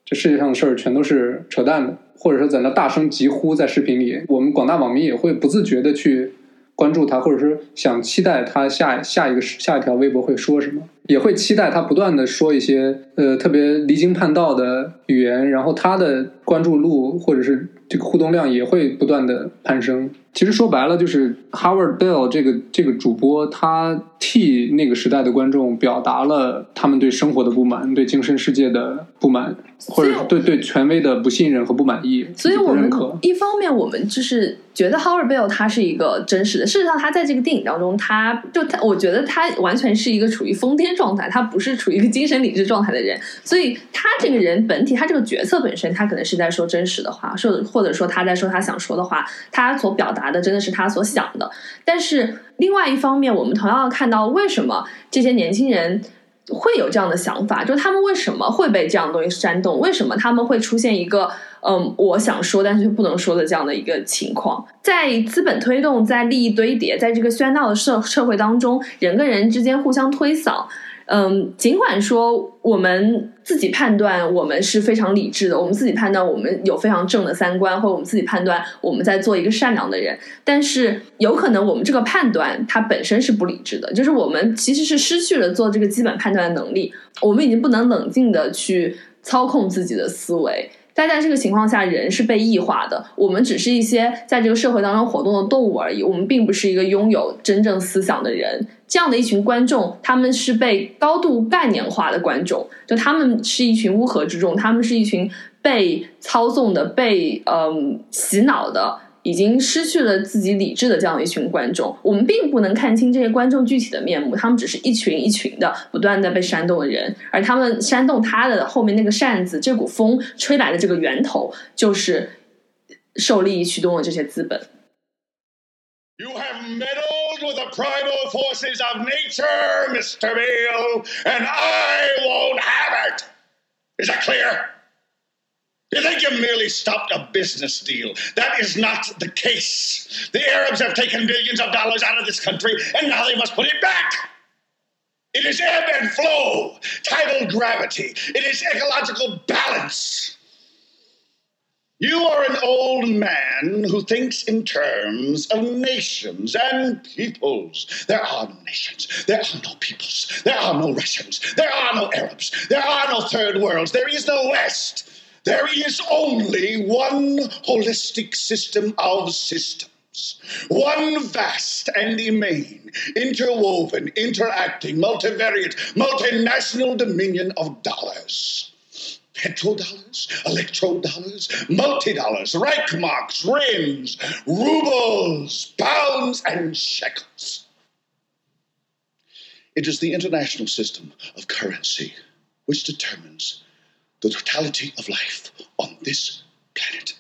这世界上的事儿全都是扯淡的，或者是在那大声疾呼在视频里，我们广大网民也会不自觉的去关注他，或者是想期待他下下一个下一条微博会说什么，也会期待他不断的说一些呃特别离经叛道的语言，然后他的关注度或者是这个互动量也会不断的攀升。其实说白了，就是 Howard Bell 这个这个主播，他替那个时代的观众表达了他们对生活的不满，对精神世界的不满，或者是对对权威的不信任和不满意，所以我们可。一方面，我们就是觉得 Howard Bell 他是一个真实的。事实上，他在这个电影当中，他就他，我觉得他完全是一个处于疯癫状态，他不是处于一个精神理智状态的人。所以，他这个人本体，他这个角色本身，他可能是在说真实的话，说或者说他在说他想说的话，他所表达的真的是他所想的。但是，另外一方面，我们同样要看到为什么这些年轻人。会有这样的想法，就是他们为什么会被这样的东西煽动？为什么他们会出现一个嗯，我想说但是不能说的这样的一个情况？在资本推动、在利益堆叠、在这个喧闹的社社会当中，人跟人之间互相推搡。嗯，尽管说我们自己判断我们是非常理智的，我们自己判断我们有非常正的三观，或者我们自己判断我们在做一个善良的人，但是有可能我们这个判断它本身是不理智的，就是我们其实是失去了做这个基本判断的能力，我们已经不能冷静的去操控自己的思维。但在这个情况下，人是被异化的，我们只是一些在这个社会当中活动的动物而已，我们并不是一个拥有真正思想的人。这样的一群观众，他们是被高度概念化的观众，就他们是一群乌合之众，他们是一群被操纵的、被嗯洗脑的。已经失去了自己理智的这样一群观众，我们并不能看清这些观众具体的面目，他们只是一群一群的不断的被煽动的人，而他们煽动他的后面那个扇子，这股风吹来的这个源头，就是受利益驱动的这些资本。You have meddled with the primal forces of nature, Mr. Beale, and I won't have it. Is that clear? You think you merely stopped a business deal? That is not the case. The Arabs have taken billions of dollars out of this country, and now they must put it back. It is ebb and flow, tidal gravity. It is ecological balance. You are an old man who thinks in terms of nations and peoples. There are no nations. There are no peoples. There are no Russians. There are no Arabs. There are no third worlds. There is no West. There is only one holistic system of systems. One vast and immane, interwoven, interacting, multivariate, multinational dominion of dollars petrodollars, electrodollars, multi-dollars, Reichmarks, rims, rubles, pounds, and shekels. It is the international system of currency which determines the totality of life on this planet.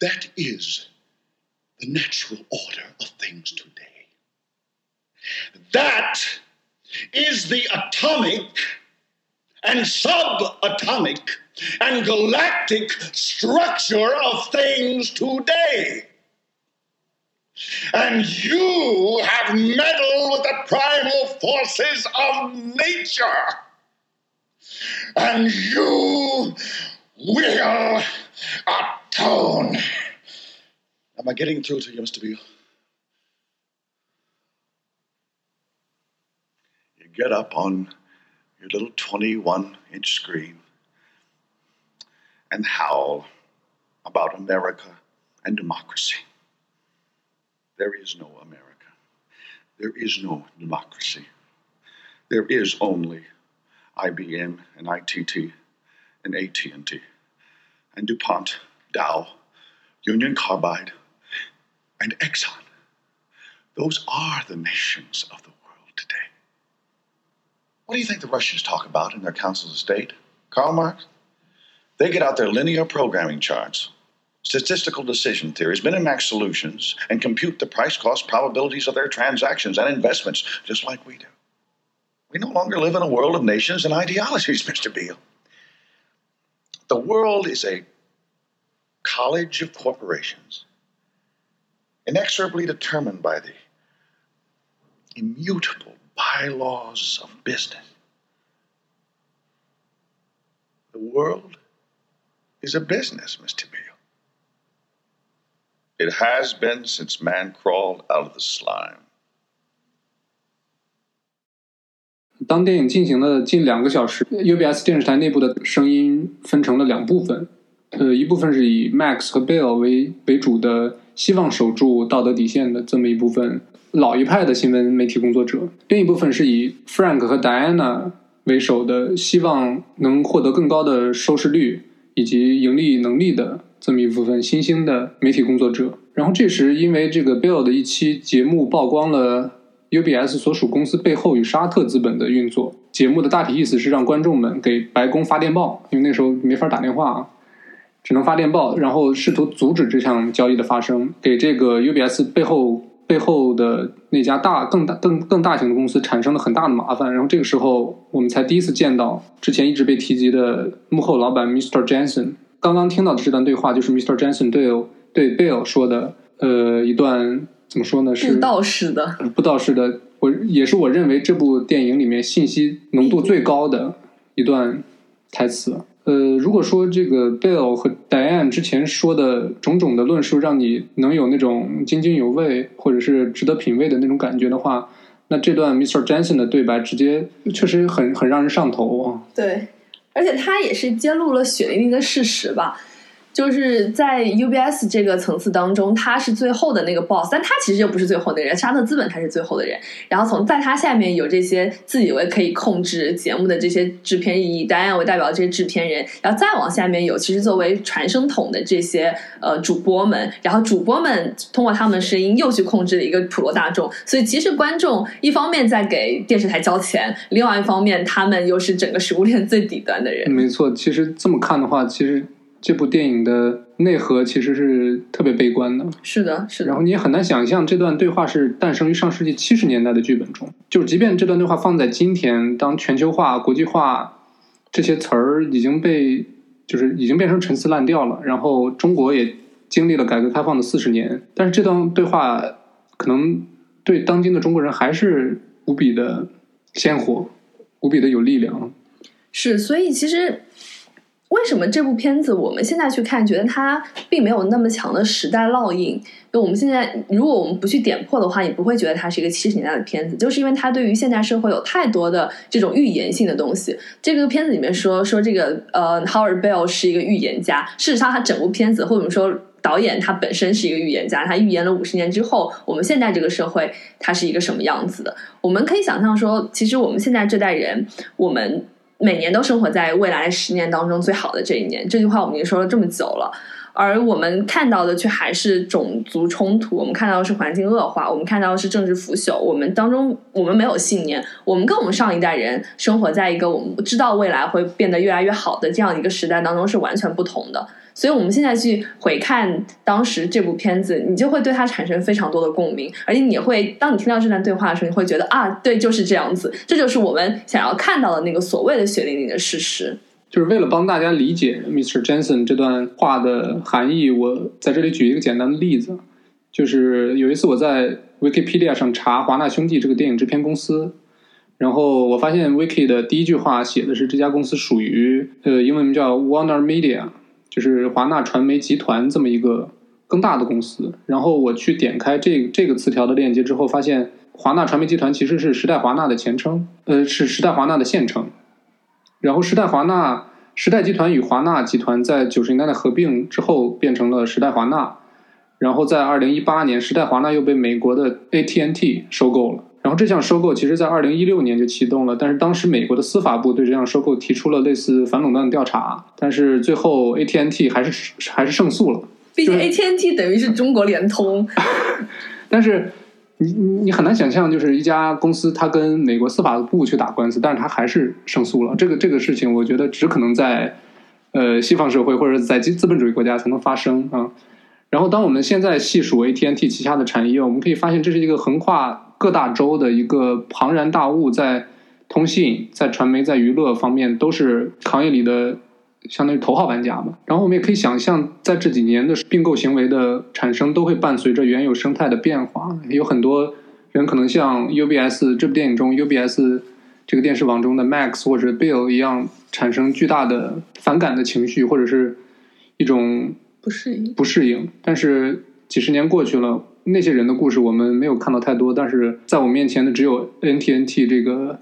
That is the natural order of things today. That is the atomic and subatomic and galactic structure of things today. And you have meddled with the primal forces of nature. And you will atone. Am I getting through to you, Mr. Beale? You get up on your little 21 inch screen and howl about America and democracy. There is no America. There is no democracy. There is only IBM and ITT and AT&T and DuPont, Dow, Union Carbide, and Exxon. Those are the nations of the world today. What do you think the Russians talk about in their councils of state? Karl Marx? They get out their linear programming charts, statistical decision theories, Minimax solutions, and compute the price cost probabilities of their transactions and investments, just like we do. We no longer live in a world of nations and ideologies, <laughs> Mr. Beale. The world is a college of corporations, inexorably determined by the immutable bylaws of business. The world is a business, Mr. Beale. It has been since man crawled out of the slime. 当电影进行了近两个小时，UBS 电视台内部的声音分成了两部分，呃，一部分是以 Max 和 Bill 为为主的，希望守住道德底线的这么一部分老一派的新闻媒体工作者；另一部分是以 Frank 和 Diana 为首的，希望能获得更高的收视率以及盈利能力的这么一部分新兴的媒体工作者。然后这时，因为这个 Bill 的一期节目曝光了。UBS 所属公司背后与沙特资本的运作。节目的大体意思是让观众们给白宫发电报，因为那时候没法打电话啊，只能发电报，然后试图阻止这项交易的发生，给这个 UBS 背后背后的那家大更大更更大型的公司产生了很大的麻烦。然后这个时候，我们才第一次见到之前一直被提及的幕后老板 Mr. Jensen。刚刚听到的这段对话就是 Mr. Jensen 对对 Bill 说的，呃，一段。怎么说呢？是布道式的，布道式的，我也是我认为这部电影里面信息浓度最高的一段台词。呃，如果说这个 Bill 和 Diane 之前说的种种的论述让你能有那种津津有味或者是值得品味的那种感觉的话，那这段 Mr. Jensen 的对白直接确实很很让人上头啊。对，而且他也是揭露了血淋淋的事实吧。就是在 UBS 这个层次当中，他是最后的那个 boss，但他其实又不是最后的人，沙特资本才是最后的人。然后从在他下面有这些自以为可以控制节目的这些制片人，以达安为代表的这些制片人，然后再往下面有其实作为传声筒的这些呃主播们，然后主播们通过他们的声音又去控制了一个普罗大众。所以其实观众一方面在给电视台交钱，另外一方面他们又是整个食物链最底端的人。没错，其实这么看的话，其实。这部电影的内核其实是特别悲观的，是的，是的。然后你也很难想象这段对话是诞生于上世纪七十年代的剧本中。就是即便这段对话放在今天，当全球化、国际化这些词儿已经被就是已经变成陈词滥调了，然后中国也经历了改革开放的四十年，但是这段对话可能对当今的中国人还是无比的鲜活，无比的有力量。是，所以其实。为什么这部片子我们现在去看，觉得它并没有那么强的时代烙印？就我们现在，如果我们不去点破的话，也不会觉得它是一个七十年代的片子，就是因为它对于现代社会有太多的这种预言性的东西。这个片子里面说说这个呃，Howard Bell 是一个预言家，事实上他整部片子或者说导演他本身是一个预言家，他预言了五十年之后我们现在这个社会它是一个什么样子的。我们可以想象说，其实我们现在这代人，我们。每年都生活在未来十年当中最好的这一年，这句话我们已经说了这么久了，而我们看到的却还是种族冲突，我们看到的是环境恶化，我们看到的是政治腐朽，我们当中我们没有信念，我们跟我们上一代人生活在一个我们知道未来会变得越来越好的这样一个时代当中是完全不同的。所以，我们现在去回看当时这部片子，你就会对它产生非常多的共鸣，而且你会，当你听到这段对话的时候，你会觉得啊，对，就是这样子，这就是我们想要看到的那个所谓的血淋淋的事实。就是为了帮大家理解 Mr. Jensen 这段话的含义，我在这里举一个简单的例子，就是有一次我在 Wikipedia 上查华纳兄弟这个电影制片公司，然后我发现 Wiki 的第一句话写的是这家公司属于呃英文名叫 Warner Media。就是华纳传媒集团这么一个更大的公司，然后我去点开这这个词条的链接之后，发现华纳传媒集团其实是时代华纳的前称，呃，是时代华纳的现称。然后时代华纳、时代集团与华纳集团在九十年代的合并之后变成了时代华纳，然后在二零一八年，时代华纳又被美国的 AT&T 收购了。然后这项收购其实，在二零一六年就启动了，但是当时美国的司法部对这项收购提出了类似反垄断的调查，但是最后 AT&T 还是还是胜诉了。毕竟 AT&T 等于是中国联通。<laughs> 但是你你你很难想象，就是一家公司它跟美国司法部去打官司，但是它还是胜诉了。这个这个事情，我觉得只可能在呃西方社会或者在资资本主义国家才能发生啊。然后，当我们现在细数 AT&T 旗下的产业，我们可以发现这是一个横跨各大洲的一个庞然大物，在通信、在传媒、在娱乐方面都是行业里的相当于头号玩家嘛。然后我们也可以想象，在这几年的并购行为的产生，都会伴随着原有生态的变化。有很多人可能像 UBS 这部电影中 UBS 这个电视网中的 Max 或者 Bill 一样，产生巨大的反感的情绪，或者是一种不适应。不适应。但是几十年过去了，那些人的故事我们没有看到太多，但是在我面前的只有 NTNT 这个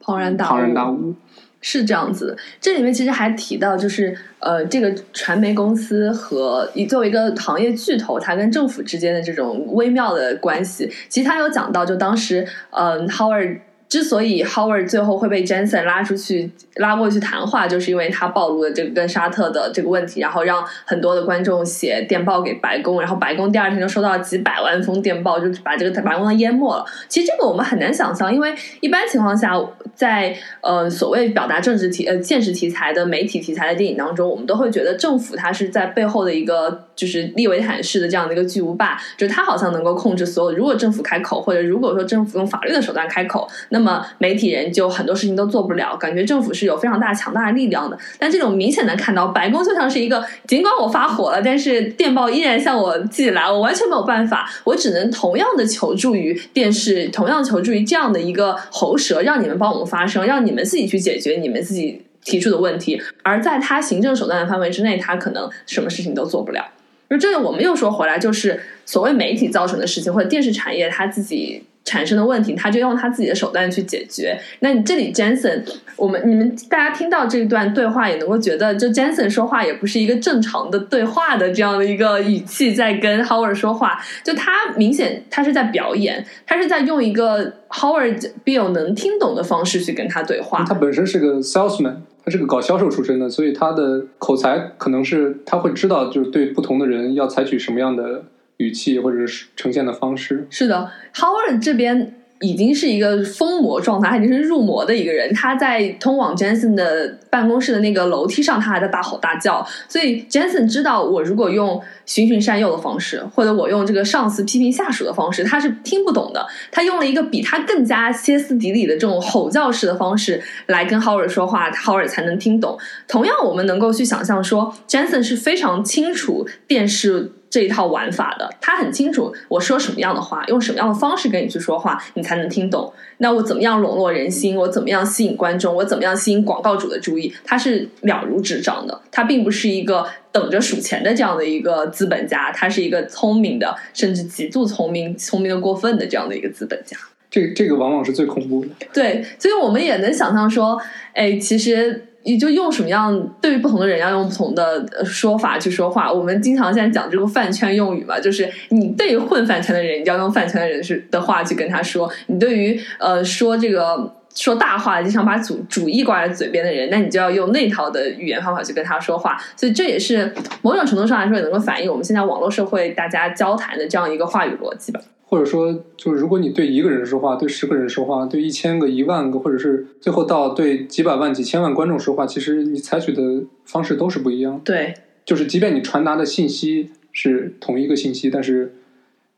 庞然大物，庞然大物。是这样子，这里面其实还提到，就是呃，这个传媒公司和以作为一个行业巨头，它跟政府之间的这种微妙的关系。其实他有讲到，就当时，嗯、h o w a r d 之所以 Howard 最后会被 Jensen 拉出去拉过去谈话，就是因为他暴露了这个跟沙特的这个问题，然后让很多的观众写电报给白宫，然后白宫第二天就收到几百万封电报，就把这个白宫淹没了。其实这个我们很难想象，因为一般情况下，在呃所谓表达政治题呃现实题材的媒体题材的电影当中，我们都会觉得政府它是在背后的一个就是利维坦式的这样的一个巨无霸，就是他好像能够控制所有。如果政府开口，或者如果说政府用法律的手段开口，那么媒体人就很多事情都做不了。感觉政府是有非常大强大的力量的，但这种明显的看到白宫就像是一个，尽管我发火了，但是电报依然向我寄来，我完全没有办法，我只能同样的求助于电视，同样求助于这样的一个喉舌，让你们帮我们发声，让你们自己去解决你们自己提出的问题。而在他行政手段的范围之内，他可能什么事情都做不了。就这个我们又说回来，就是所谓媒体造成的事情，或者电视产业它自己产生的问题，他就用他自己的手段去解决。那你这里 Jensen，我们你们大家听到这段对话，也能够觉得，就 Jensen 说话也不是一个正常的对话的这样的一个语气在跟 Howard 说话，就他明显他是在表演，他是在用一个 Howard Bill 能听懂的方式去跟他对话。他本身是个 salesman，他是个搞销售出身的，所以他的口才可能是他会知道，就是对不同的人要采取什么样的语气或者是呈现的方式。是的，Howard 这边已经是一个疯魔状态，他已经是入魔的一个人。他在通往 Jensen 的办公室的那个楼梯上，他还在大吼大叫。所以 Jensen 知道，我如果用循循善诱的方式，或者我用这个上司批评下属的方式，他是听不懂的。他用了一个比他更加歇斯底里的这种吼叫式的方式来跟 Howard 说话，Howard 才能听懂。同样，我们能够去想象说，Jensen 是非常清楚电视。这一套玩法的，他很清楚我说什么样的话，用什么样的方式跟你去说话，你才能听懂。那我怎么样笼络人心？我怎么样吸引观众？我怎么样吸引广告主的注意？他是了如指掌的。他并不是一个等着数钱的这样的一个资本家，他是一个聪明的，甚至极度聪明、聪明的过分的这样的一个资本家。这这个往往是最恐怖的。对，所以我们也能想象说，哎，其实。你就用什么样对于不同的人要用不同的呃说法去说话。我们经常现在讲这个饭圈用语嘛，就是你对于混饭圈的人，你就要用饭圈的人是的话去跟他说；你对于呃说这个说大话、经常把主主义挂在嘴边的人，那你就要用那套的语言方法去跟他说话。所以这也是某种程度上来说，也能够反映我们现在网络社会大家交谈的这样一个话语逻辑吧。或者说，就是如果你对一个人说话，对十个人说话，对一千个、一万个，或者是最后到对几百万、几千万观众说话，其实你采取的方式都是不一样。对，就是即便你传达的信息是同一个信息，但是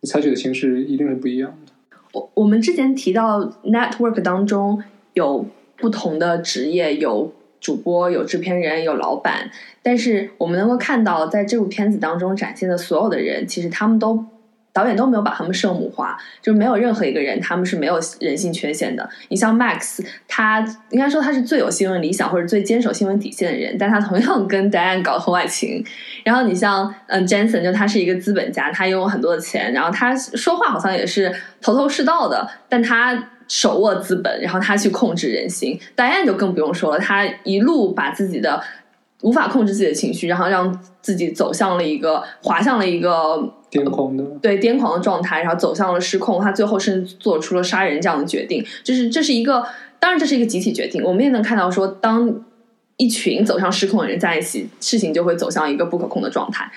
你采取的形式一定是不一样的。我我们之前提到 network 当中有不同的职业，有主播，有制片人，有老板，但是我们能够看到，在这部片子当中展现的所有的人，其实他们都。导演都没有把他们圣母化，就是没有任何一个人他们是没有人性缺陷的。你像 Max，他应该说他是最有新闻理想或者最坚守新闻底线的人，但他同样跟 Diane 搞婚外情。然后你像嗯 Jensen，就他是一个资本家，他拥有很多的钱，然后他说话好像也是头头是道的，但他手握资本，然后他去控制人心。Diane 就更不用说了，他一路把自己的无法控制自己的情绪，然后让自己走向了一个滑向了一个。癫狂的，对癫狂的状态，然后走向了失控。他最后甚至做出了杀人这样的决定，就是这是一个，当然这是一个集体决定。我们也能看到说，当一群走向失控的人在一起，事情就会走向一个不可控的状态。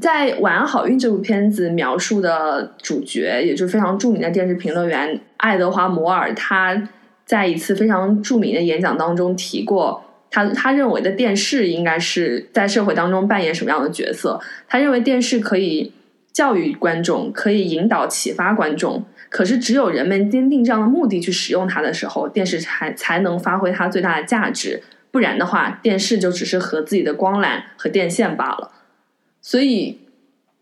在《晚安好运》这部片子描述的主角，也就是非常著名的电视评论员爱德华·摩尔，他在一次非常著名的演讲当中提过，他他认为的电视应该是在社会当中扮演什么样的角色？他认为电视可以教育观众，可以引导启发观众。可是，只有人们坚定这样的目的去使用它的时候，电视才才能发挥它最大的价值。不然的话，电视就只是和自己的光缆和电线罢了。所以，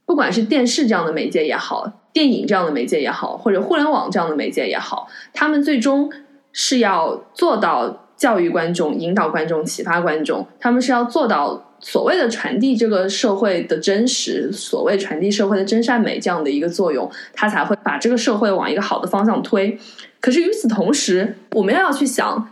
不管是电视这样的媒介也好，电影这样的媒介也好，或者互联网这样的媒介也好，他们最终是要做到教育观众、引导观众、启发观众。他们是要做到所谓的传递这个社会的真实，所谓传递社会的真善美这样的一个作用，它才会把这个社会往一个好的方向推。可是与此同时，我们要去想。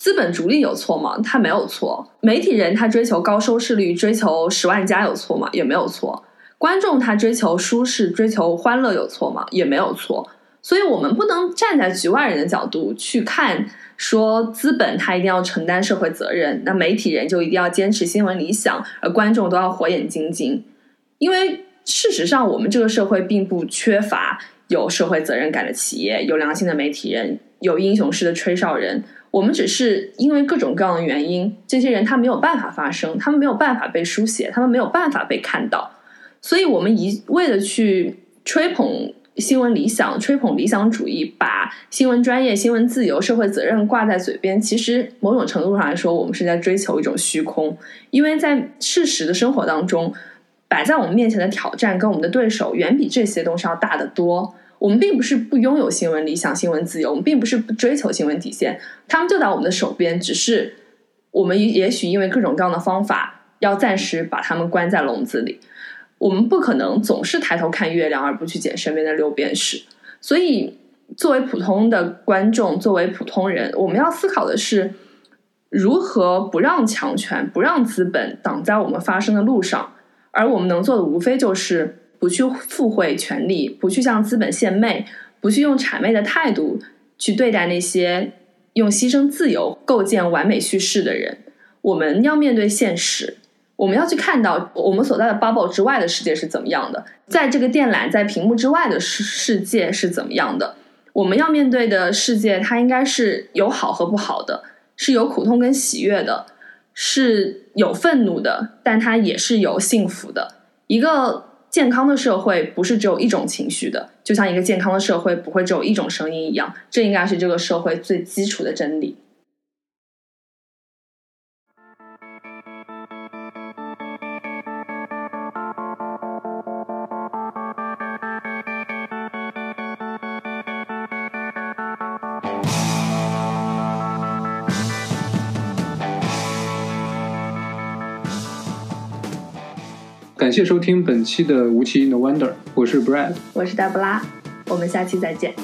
资本逐利有错吗？他没有错。媒体人他追求高收视率，追求十万加有错吗？也没有错。观众他追求舒适，追求欢乐有错吗？也没有错。所以，我们不能站在局外人的角度去看，说资本他一定要承担社会责任，那媒体人就一定要坚持新闻理想，而观众都要火眼金睛。因为事实上，我们这个社会并不缺乏有社会责任感的企业，有良心的媒体人，有英雄式的吹哨人。我们只是因为各种各样的原因，这些人他没有办法发声，他们没有办法被书写，他们没有办法被看到，所以我们一味的去吹捧新闻理想，吹捧理想主义，把新闻专业、新闻自由、社会责任挂在嘴边，其实某种程度上来说，我们是在追求一种虚空，因为在事实的生活当中，摆在我们面前的挑战跟我们的对手，远比这些东西要大得多。我们并不是不拥有新闻理想、新闻自由，我们并不是不追求新闻底线，他们就在我们的手边，只是我们也许因为各种各样的方法，要暂时把他们关在笼子里。我们不可能总是抬头看月亮，而不去捡身边的六便士。所以，作为普通的观众，作为普通人，我们要思考的是，如何不让强权、不让资本挡在我们发声的路上。而我们能做的，无非就是。不去附会权力，不去向资本献媚，不去用谄媚的态度去对待那些用牺牲自由构建完美叙事的人。我们要面对现实，我们要去看到我们所在的 bubble 之外的世界是怎么样的，在这个电缆在屏幕之外的世世界是怎么样的。我们要面对的世界，它应该是有好和不好的，是有苦痛跟喜悦的，是有愤怒的，但它也是有幸福的。一个。健康的社会不是只有一种情绪的，就像一个健康的社会不会只有一种声音一样，这应该是这个社会最基础的真理。感谢收听本期的无期 No Wonder，我是 Brad，我是黛布拉，我们下期再见。